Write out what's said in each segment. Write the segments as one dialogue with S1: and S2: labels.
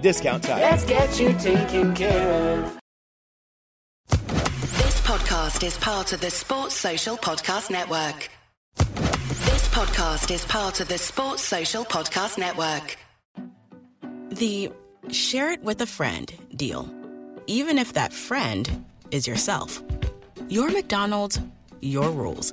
S1: Discount Tire.
S2: Let's get you taken care of.
S3: This podcast is part of the Sports Social Podcast Network. This podcast is part of the Sports Social Podcast Network.
S4: The share it with a friend deal. Even if that friend is yourself. Your McDonald's, your rules.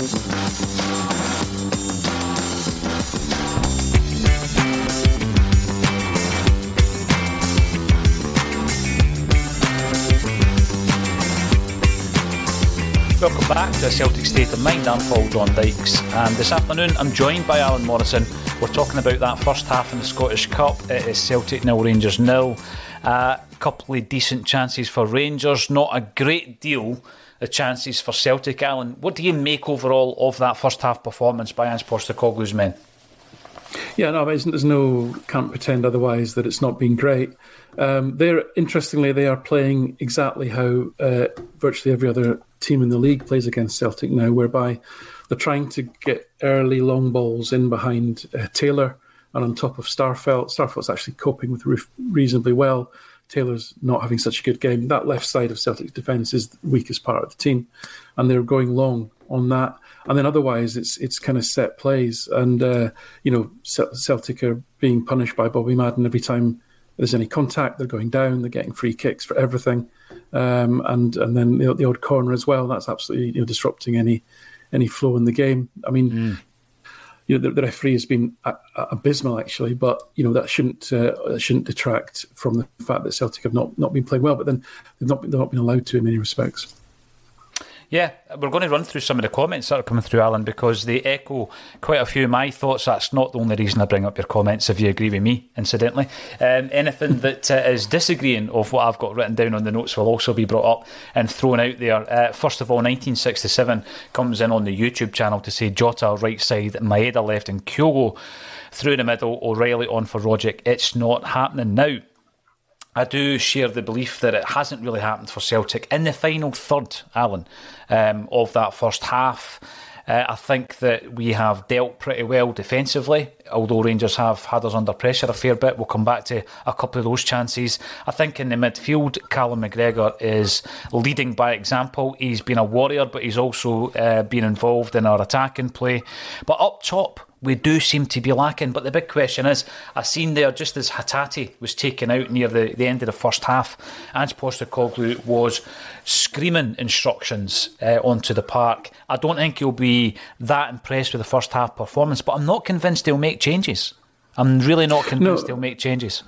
S5: Welcome back to a Celtic State of Mind. I'm Paul Dykes, and this afternoon I'm joined by Alan Morrison. We're talking about that first half in the Scottish Cup. It is Celtic nil, Rangers nil. A uh, couple of decent chances for Rangers, not a great deal of chances for Celtic. Alan, what do you make overall of that first half performance by Ange Postecoglou's men?
S6: Yeah, no, there's, no can't pretend otherwise that it's not been great. Um, they're interestingly they are playing exactly how uh, virtually every other team in the league plays against Celtic now, whereby they're trying to get early long balls in behind uh, Taylor and on top of Starfelt. Starfelt's actually coping with reasonably well. Taylor's not having such a good game. That left side of Celtic's defence is the weakest part of the team, and they're going long on that. And then otherwise, it's it's kind of set plays, and uh, you know Celtic are being punished by Bobby Madden every time there's any contact. They're going down. They're getting free kicks for everything, um, and and then the, the, odd corner as well. That's absolutely you know, disrupting any any flow in the game. I mean. Mm. You know, the, the, referee has been a, a, abysmal, actually, but you know that shouldn't uh, shouldn't detract from the fact that Celtic have not, not been playing well. But then they've not they've not been allowed to in many respects.
S5: Yeah, we're going to run through some of the comments that are coming through, Alan, because they echo quite a few of my thoughts. That's not the only reason I bring up your comments, if you agree with me, incidentally. Um, anything that uh, is disagreeing of what I've got written down on the notes will also be brought up and thrown out there. Uh, first of all, 1967 comes in on the YouTube channel to say Jota right side, Maeda left, and Kyogo through the middle, O'Riley on for Rogic. It's not happening now. I do share the belief that it hasn't really happened for Celtic in the final third, Alan, um, of that first half. Uh, I think that we have dealt pretty well defensively, although Rangers have had us under pressure a fair bit. We'll come back to a couple of those chances. I think in the midfield, Callum McGregor is leading by example. He's been a warrior, but he's also uh, been involved in our attacking play. But up top, we do seem to be lacking. But the big question is, I seen there just as Hatate was taken out near the, the end of the first half, Ange Postecoglou was screaming instructions uh, onto the park. I don't think he'll be that impressed with the first half performance, but I'm not convinced he'll make changes. I'm really not convinced no. he'll make changes.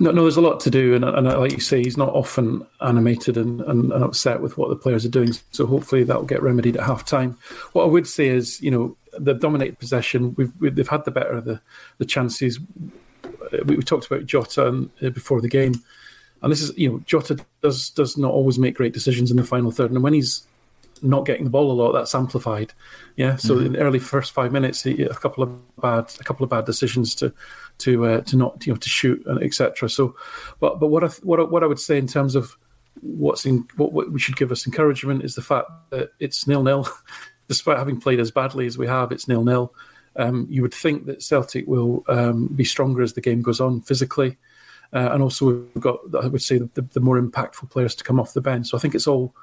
S6: No, no, there's a lot to do, and, and like you say, he's not often animated and, and, and, upset with what the players are doing. So hopefully that will get remedied at half time. What I would say is, you know, they've dominated possession. We've, we've they've had the better of the the chances. We, we talked about Jota and, uh, before the game, and this is you know Jota does does not always make great decisions in the final third, and when he's not getting the ball a lot, that's amplified. Yeah, so mm-hmm. in the early first five minutes, a couple of bad a couple of bad decisions to to uh, to not you know to shoot and etc. So, but but what I what I, what I would say in terms of what's in what, what we should give us encouragement is the fact that it's nil nil. despite having played as badly as we have, it's nil nil. Um, you would think that Celtic will um, be stronger as the game goes on physically, uh, and also we've got I would say the, the, more impactful players to come off the bench. So I think it's all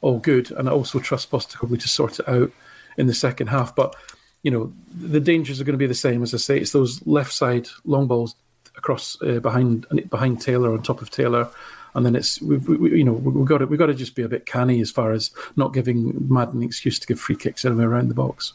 S6: all good, and I also trust Postecoglou to sort it out in the second half. But you know the dangers are going to be the same as I say. It's those left side long balls across uh, behind behind Taylor on top of Taylor and then it's we, we, you know we've got to we've got to just be a bit canny as far as not giving Madden an excuse to give free kicks anywhere around the box.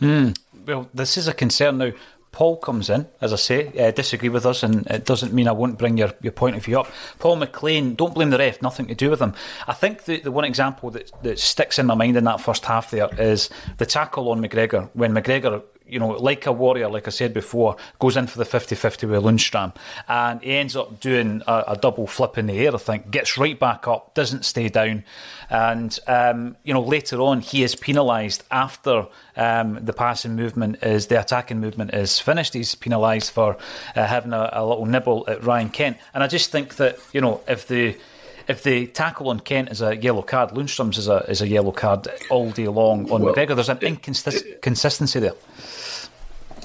S5: Mm. Well, this is a concern now. Paul comes in, as I say, uh, disagree with us, and it doesn't mean I won't bring your, your point of view up. Paul McLean, don't blame the ref, nothing to do with him. I think the, the one example that, that sticks in my mind in that first half there is the tackle on McGregor when McGregor you know, like a warrior, like I said before, goes in for the 50 50 with Lundstram and he ends up doing a, a, double flip in the air, I think, gets right back up, doesn't stay down. And, um, you know, later on, he is penalised after um, the passing movement is, the attacking movement is finished. He's penalised for uh, having a, a little nibble at Ryan Kent. And I just think that, you know, if the if the tackle on Kent is a yellow card, Lundstram's is a is a yellow card all day long on well, McGregor. There's an inconsistency there.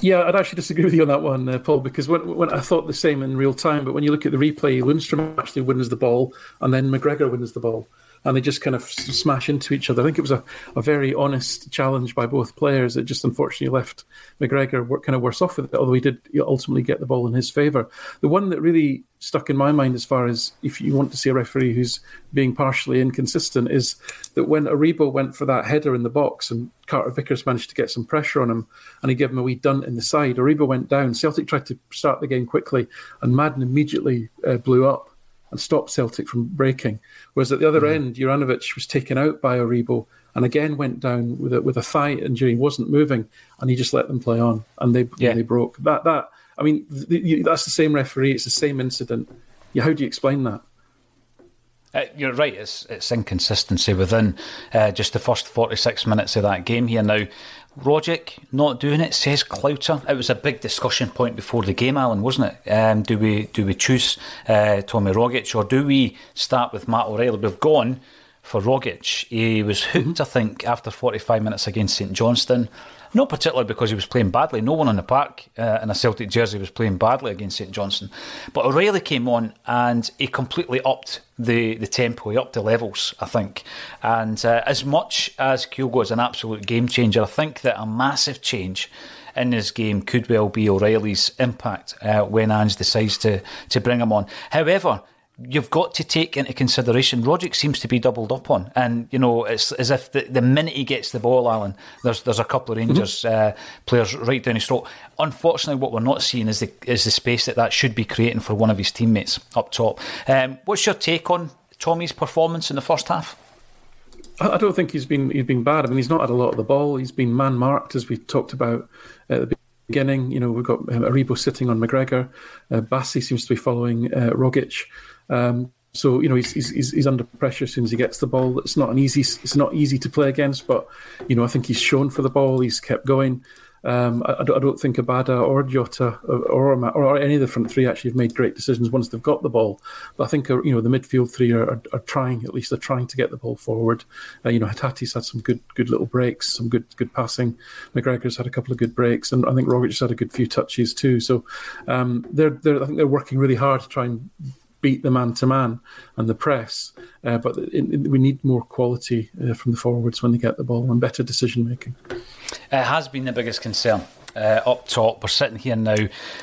S6: Yeah, I'd actually disagree with you on that one, uh, Paul, because when, when I thought the same in real time, but when you look at the replay, Lundstram actually wins the ball, and then McGregor wins the ball and they just kind of smash into each other. I think it was a, a very honest challenge by both players. It just unfortunately left McGregor kind of worse off with it, although he did ultimately get the ball in his favour. The one that really stuck in my mind as far as if you want to see a referee who's being partially inconsistent is that when Aribo went for that header in the box and Carter Vickers managed to get some pressure on him and he gave him a wee dunt in the side, Aribo went down. Celtic tried to start the game quickly and Madden immediately uh, blew up and stopped Celtic from breaking. Whereas at the other mm. end, Juranovic was taken out by Aribo and again went down with a, with a thigh injury, wasn't moving, and he just let them play on, and they yeah. they broke. That that I mean, the, that's the same referee. It's the same incident. Yeah, how do you explain that?
S5: Uh, you're right. It's it's inconsistency within uh, just the first 46 minutes of that game here. Now, Rogic not doing it, says Clouter. It was a big discussion point before the game, Alan, wasn't it? Um, do we do we choose uh, Tommy Rogic or do we start with Matt O'Riley? We've gone for Rogic. He was hooked, mm-hmm. I think, after 45 minutes against St Johnstone. Not particularly because he was playing badly. No one on the park uh, in a Celtic jersey was playing badly against St Johnstone. But O'Riley came on and he completely upped the, the tempo, he upped the levels, I think. And uh, as much as Kyogo is an absolute game changer, I think that a massive change in this game could well be O'Riley's impact uh, when Ange decides to, to bring him on. However, you've got to take into consideration Rogic seems to be doubled up on, and you know it's as if the, the minute he gets the ball, Alan, there's there's a couple of mm-hmm. Rangers mm-hmm. uh, players right down his throat. Unfortunately, what we're not seeing is the is the space that that should be creating for one of his teammates up top. Um, what's your take on Tommy's performance in the first half?
S6: I don't think he's been he's been bad. I mean, he's not had a lot of the ball. He's been man marked, as we talked about at the beginning. You know, we've got um, Aribo sitting on McGregor. Uh, Bassey seems to be following uh, Rogic. Um, so you know he's, he's he's under pressure as soon as he gets the ball. It's not an easy it's not easy to play against, but you know I think he's shown for the ball. He's kept going. Um, I, I, don't think Abada or Jota or, or, or any of the front three actually have made great decisions once they've got the ball. But I think uh, you know the midfield three are, are, are trying at least they're trying to get the ball forward. Uh, you know Hatate's had some good good little breaks, some good good passing. McGregor's had a couple of good breaks, and I think Rogic's had a good few touches too. So um, they're they're I think they're working really hard to try and beat the man to man and the press. Uh, but it, it, we need more quality uh, from the forwards when they get the ball and better decision making.
S5: It has been the biggest concern. Uh, up top, we're sitting here now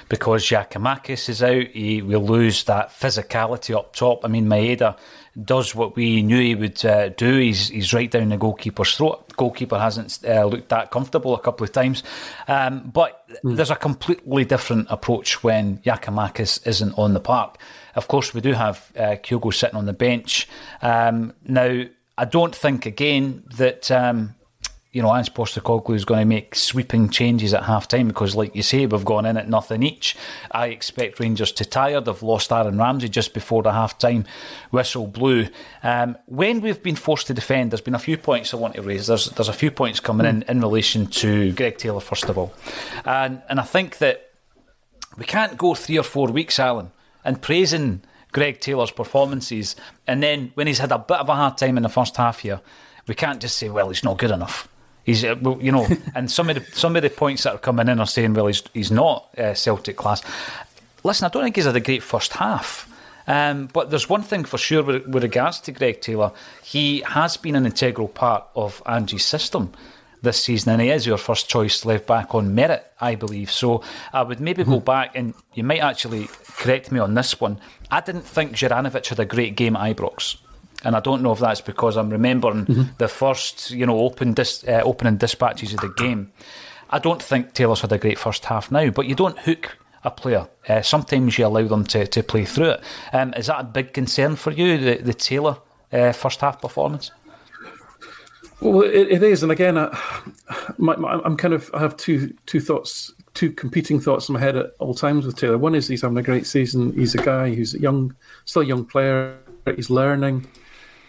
S5: because Giakoumakis is out. He will lose that physicality up top. I mean, Maeda does what we knew he would uh, do. He's he's right down the goalkeeper's throat. Goalkeeper hasn't uh, looked that comfortable a couple of times, um, but mm. there's a completely different approach when Giakoumakis isn't on the park. Of course, we do have uh, Kyogo sitting on the bench um, now. I don't think again that um, you know, Ange Postecoglou is going to make sweeping changes at half time because, like you say, we've gone in at nothing each. I expect Rangers to tire. They've lost Aaron Ramsey just before the half time whistle blew. Um, when we've been forced to defend, there's been a few points I want to raise. There's there's a few points coming in in relation to Greg Taylor, first of all. And, and I think that we can't go three or four weeks, Alan, and praising Greg Taylor's performances, and then when he's had a bit of a hard time in the first half here, we can't just say, well, he's not good enough He's, uh, you know, and some of the some of the points that are coming in are saying, well, he's he's not uh, Celtic class. Listen, I don't think he's had a great first half. Um, but there's one thing for sure with, with, regards to Greg Taylor. He has been an integral part of Ange's system this season, and he is your first choice left back on merit, I believe. So I would maybe go hmm. back, and you might actually correct me on this one. I didn't think Juranovic had a great game at Ibrox and I don't know if that's because I'm remembering mm-hmm. the first, you know, open dis- uh, opening dispatches of the game. I don't think Taylor's had a great first half now, but you don't hook a player. Uh, sometimes you allow them to, to play through it. Um, is that a big concern for you, the, the Taylor uh, first half performance?
S6: Well, it, it is, and again, I, my, my, I'm kind of I have two two thoughts, two competing thoughts in my head at all times with Taylor. One is he's having a great season. He's a guy who's a young, still a young player. He's learning.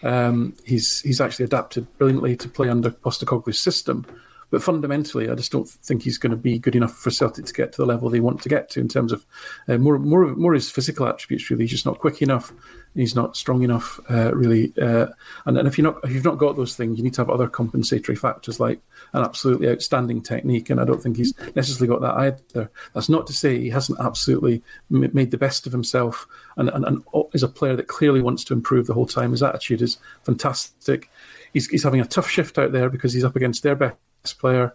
S6: Um, he's he's actually adapted brilliantly to play under Postecoglou's system. But fundamentally, I just don't think he's going to be good enough for Celtic to get to the level they want to get to in terms of uh, more more of more of his physical attributes. Really, he's just not quick enough. He's not strong enough, uh, really. Uh, and, and if you're not if you've not got those things, you need to have other compensatory factors like an absolutely outstanding technique. And I don't think he's necessarily got that either. That's not to say he hasn't absolutely made the best of himself and, and, and is a player that clearly wants to improve the whole time. His attitude is fantastic. He's, he's having a tough shift out there because he's up against their best player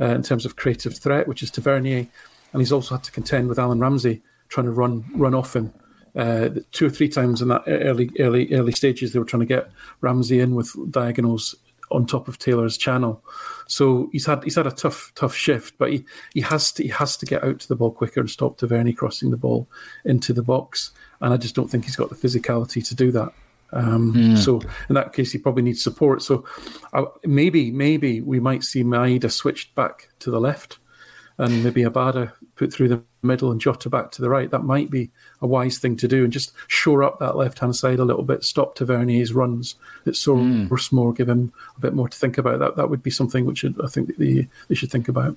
S6: uh, in terms of creative threat, which is Tavernier, and he's also had to contend with Aaron Ramsey trying to run run off him. Uh, two or three times in that early early early stages, they were trying to get Ramsey in with diagonals on top of Taylor's channel. So he's had he's had a tough tough shift, but he, he has to he has to get out to the ball quicker and stop Tavernier crossing the ball into the box. And I just don't think he's got the physicality to do that. Um, mm. So in that case, he probably needs support. So uh, maybe, maybe we might see Maeda switched back to the left, and maybe Abada put through the middle and Jota back to the right. That might be a wise thing to do, and just shore up that left hand side a little bit. Stop Tavernier's runs. It's so mm. more. Give him a bit more to think about. That that would be something which I think they, they should think about.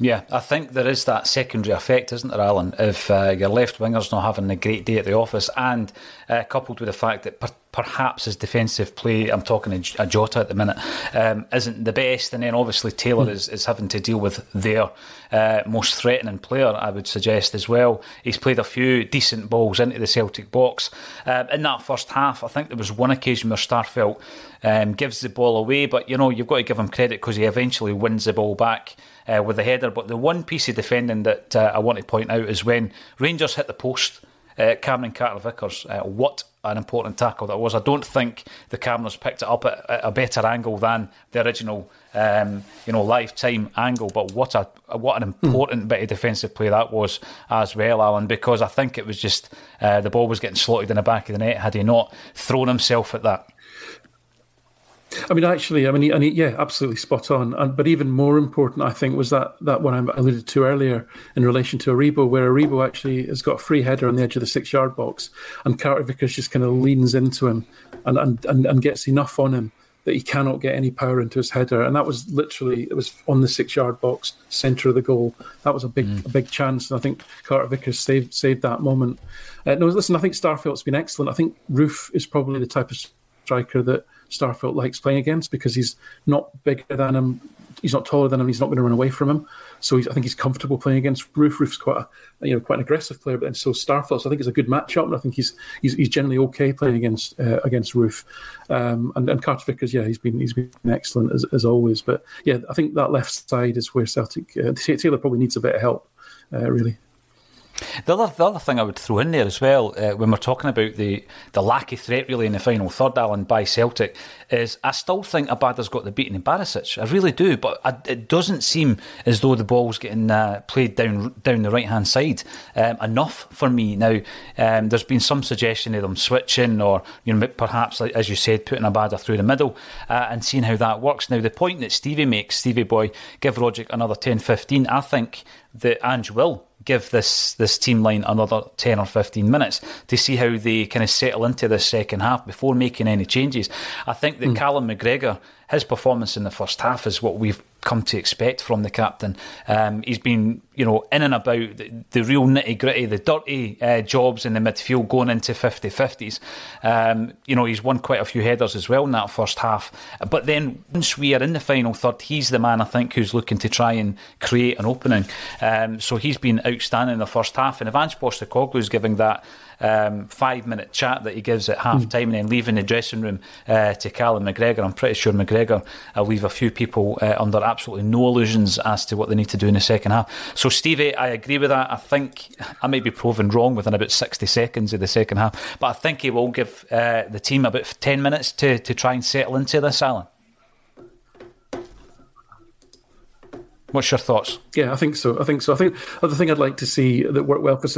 S5: Yeah, I think there is that secondary effect, isn't there, Alan? If uh, your left winger's not having a great day at the office, and uh, coupled with the fact that perhaps his defensive play, I'm talking a, Jota at the minute, um, isn't the best, and then obviously Taylor mm. is, is having to deal with their uh, most threatening player, I would suggest as well. He's played a few decent balls into the Celtic box. Uh, in that first half, I think there was one occasion where Starfelt um, gives the ball away, but you know, you've got to give him credit because he eventually wins the ball back uh, with the header. But the one piece of defending that uh, I want to point out is when Rangers hit the post. Uh, Cameron Carter Vickers, uh, what an important tackle that was. I don't think the cameras picked it up at, at a better angle than the original, um, you know, lifetime angle. But what a what an important mm. bit of defensive play that was as well, Alan. Because I think it was just uh, the ball was getting slotted in the back of the net had he not thrown himself at that.
S6: I mean, actually, I mean, and he, yeah, absolutely spot on. And, but even more important, I think, was that that one I alluded to earlier in relation to Aribo, where Aribo actually has got a free header on the edge of the six-yard box, and Carter Vickers just kind of leans into him and, and, and, and gets enough on him that he cannot get any power into his header. And that was literally it was on the six-yard box, centre of the goal. That was a big mm. a big chance, and I think Carter Vickers saved saved that moment. Uh, no, listen, I think Starfelt's been excellent. I think Roofe is probably the type of striker that Starfelt likes playing against because he's not bigger than him he's not taller than him. He's not going to run away from him. So I think he's comfortable playing against Roofe. Roofe's quite a you know quite an aggressive player, but then so Starfelt. So I think it's a good matchup, and I think he's he's, he's generally okay playing against uh, against Roofe. Um, and, and Carter Vickers, yeah, he's been he's been excellent as, as always. But yeah, I think that left side is where Celtic uh, Taylor probably needs a bit of help, uh, really.
S5: The other, the other thing I would throw in there as well, uh, when we're talking about the, the lack of threat really in the final third, Alan, by Celtic, is I still think Abada's got the beating in Barisic. I really do, but I, it doesn't seem as though the ball's getting uh, played down down the right hand side um, enough for me. Now, um, there's been some suggestion of them switching, or you know, perhaps, like, as you said, putting Abada through the middle uh, and seeing how that works. Now, the point that Stevie makes, Stevie Boy, give Rogic another 10 15, I think that Ange will give this this team line another 10 or 15 minutes to see how they kind of settle into the second half before making any changes. I think that mm. Callum McGregor, his performance in the first half is what we've come to expect from the captain. Um, he's been, you know, in and about the, the real nitty gritty, the dirty uh, jobs in the midfield going into 50 50s. Um, you know, he's won quite a few headers as well in that first half. But then once we are in the final third, he's the man I think who's looking to try and create an opening. Um, so he's been outstanding in the first half. And if Ange Postecoglou is giving that um, five minute chat that he gives at half time mm. and then leaving the dressing room uh, to Callum McGregor. I'm pretty sure McGregor will leave a few people uh, under absolutely no illusions as to what they need to do in the second half. So, Stevie, I agree with that. I think I may be proven wrong within about 60 seconds of the second half, but I think he will give uh, the team about 10 minutes to, to try and settle into this, Alan. What's your thoughts?
S6: Yeah, I think so. I think so. I think the other thing I'd like to see that worked well for.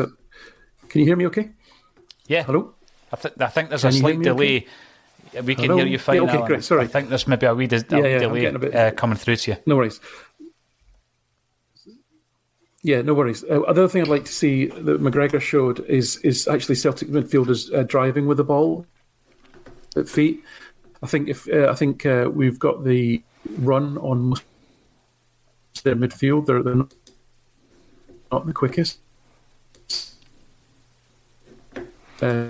S6: Can you hear me? Okay.
S5: Yeah.
S6: Hello?
S5: I, th- I think there's can a slight delay. Okay? We can Hello? hear you fine.
S6: Yeah, okay, great. Sorry.
S5: I think there's maybe a wee dis- yeah, yeah, delay a bit... uh, coming through to you.
S6: No worries. Yeah, no worries. Uh, other thing I'd like to see that McGregor showed is is actually Celtic midfielders uh, driving with the ball at feet. I think if uh, I think uh, we've got the run on their midfield, they're, they're not the quickest uh,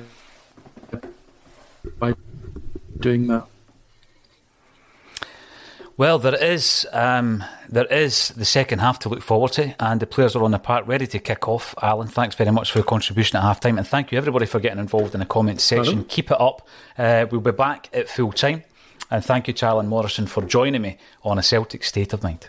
S6: by doing that?
S5: Well, there is um, there is the second half to look forward to, and the players are on the park ready to kick off. Alan, thanks very much for your contribution at half time, and thank you everybody for getting involved in the comments section. Hello. Keep it up. Uh, we'll be back at full time, and thank you to Alan Morrison for joining me on a Celtic State of Mind.